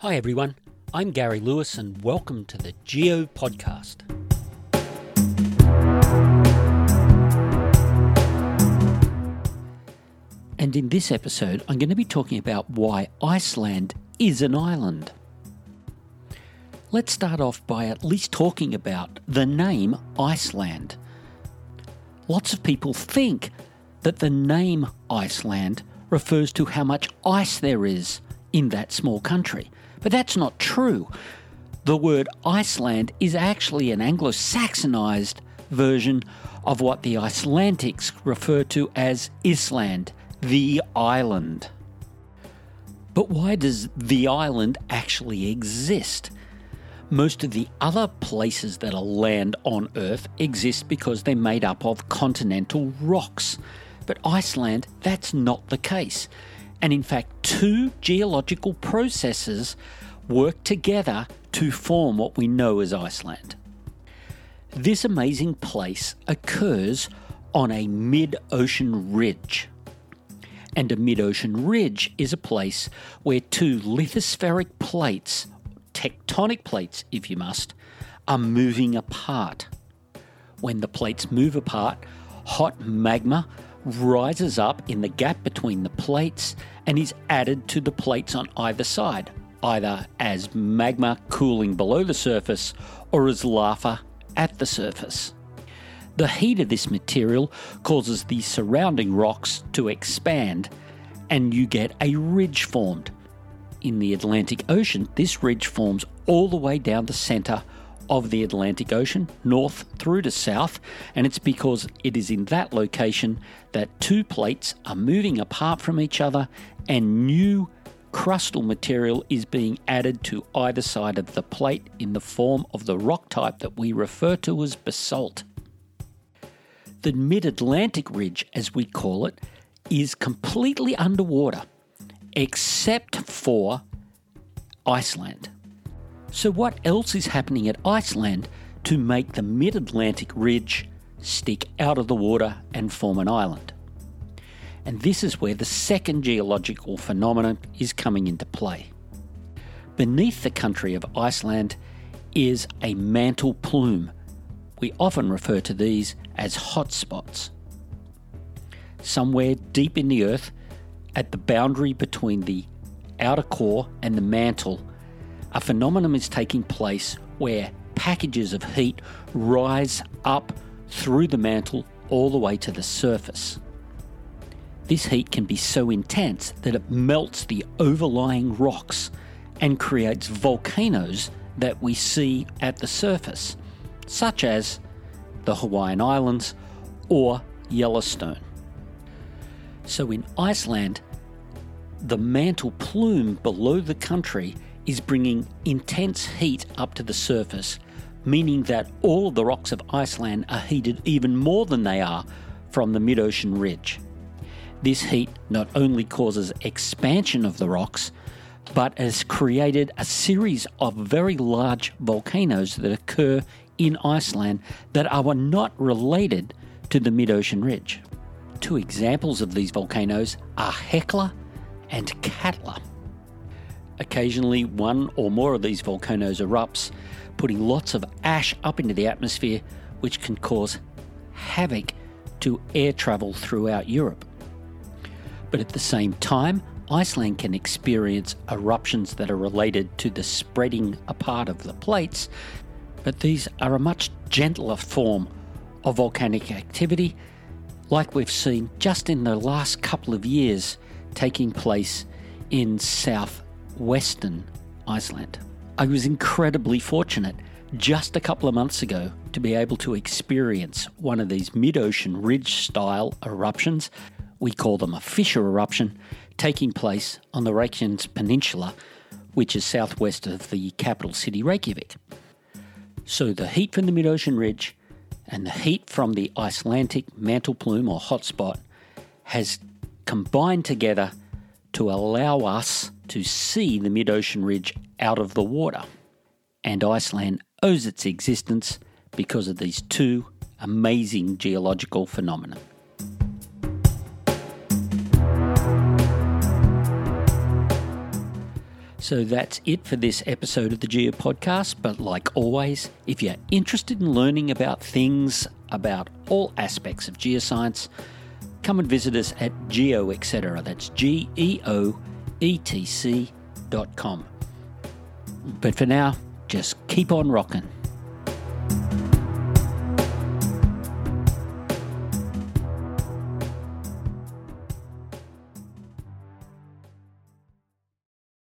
Hi, everyone. I'm Gary Lewis, and welcome to the Geo Podcast. And in this episode, I'm going to be talking about why Iceland is an island. Let's start off by at least talking about the name Iceland. Lots of people think that the name Iceland refers to how much ice there is in that small country. But that's not true. The word Iceland is actually an Anglo Saxonized version of what the Icelandics refer to as Island, the island. But why does the island actually exist? Most of the other places that are land on Earth exist because they're made up of continental rocks. But Iceland, that's not the case. And in fact, two geological processes work together to form what we know as Iceland. This amazing place occurs on a mid ocean ridge. And a mid ocean ridge is a place where two lithospheric plates, tectonic plates if you must, are moving apart. When the plates move apart, hot magma rises up in the gap between the plates and is added to the plates on either side, either as magma cooling below the surface or as lava at the surface. The heat of this material causes the surrounding rocks to expand, and you get a ridge formed. In the Atlantic Ocean, this ridge forms all the way down the centre of the Atlantic Ocean, north through to south, and it's because it is in that location that two plates are moving apart from each other and new crustal material is being added to either side of the plate in the form of the rock type that we refer to as basalt. The mid Atlantic ridge, as we call it, is completely underwater except for Iceland. So, what else is happening at Iceland to make the mid Atlantic ridge stick out of the water and form an island? And this is where the second geological phenomenon is coming into play. Beneath the country of Iceland is a mantle plume. We often refer to these as hotspots. Somewhere deep in the earth, at the boundary between the outer core and the mantle, a phenomenon is taking place where packages of heat rise up through the mantle all the way to the surface. This heat can be so intense that it melts the overlying rocks and creates volcanoes that we see at the surface, such as the Hawaiian Islands or Yellowstone. So in Iceland, the mantle plume below the country is bringing intense heat up to the surface, meaning that all of the rocks of Iceland are heated even more than they are from the mid ocean ridge. This heat not only causes expansion of the rocks, but has created a series of very large volcanoes that occur in Iceland that are not related to the mid ocean ridge. Two examples of these volcanoes are Hekla and Katla. Occasionally, one or more of these volcanoes erupts, putting lots of ash up into the atmosphere, which can cause havoc to air travel throughout Europe. But at the same time, Iceland can experience eruptions that are related to the spreading apart of the plates, but these are a much gentler form of volcanic activity, like we've seen just in the last couple of years taking place in south Western Iceland. I was incredibly fortunate just a couple of months ago to be able to experience one of these mid ocean ridge style eruptions. We call them a fissure eruption, taking place on the Reykjanes Peninsula, which is southwest of the capital city Reykjavik. So the heat from the mid ocean ridge and the heat from the Icelandic mantle plume or hotspot has combined together to allow us to see the mid ocean ridge out of the water. And Iceland owes its existence because of these two amazing geological phenomena. So that's it for this episode of the Geo Podcast. But like always, if you're interested in learning about things about all aspects of geoscience, come and visit us at Geo Etc. That's G E O E T C dot com. But for now, just keep on rocking.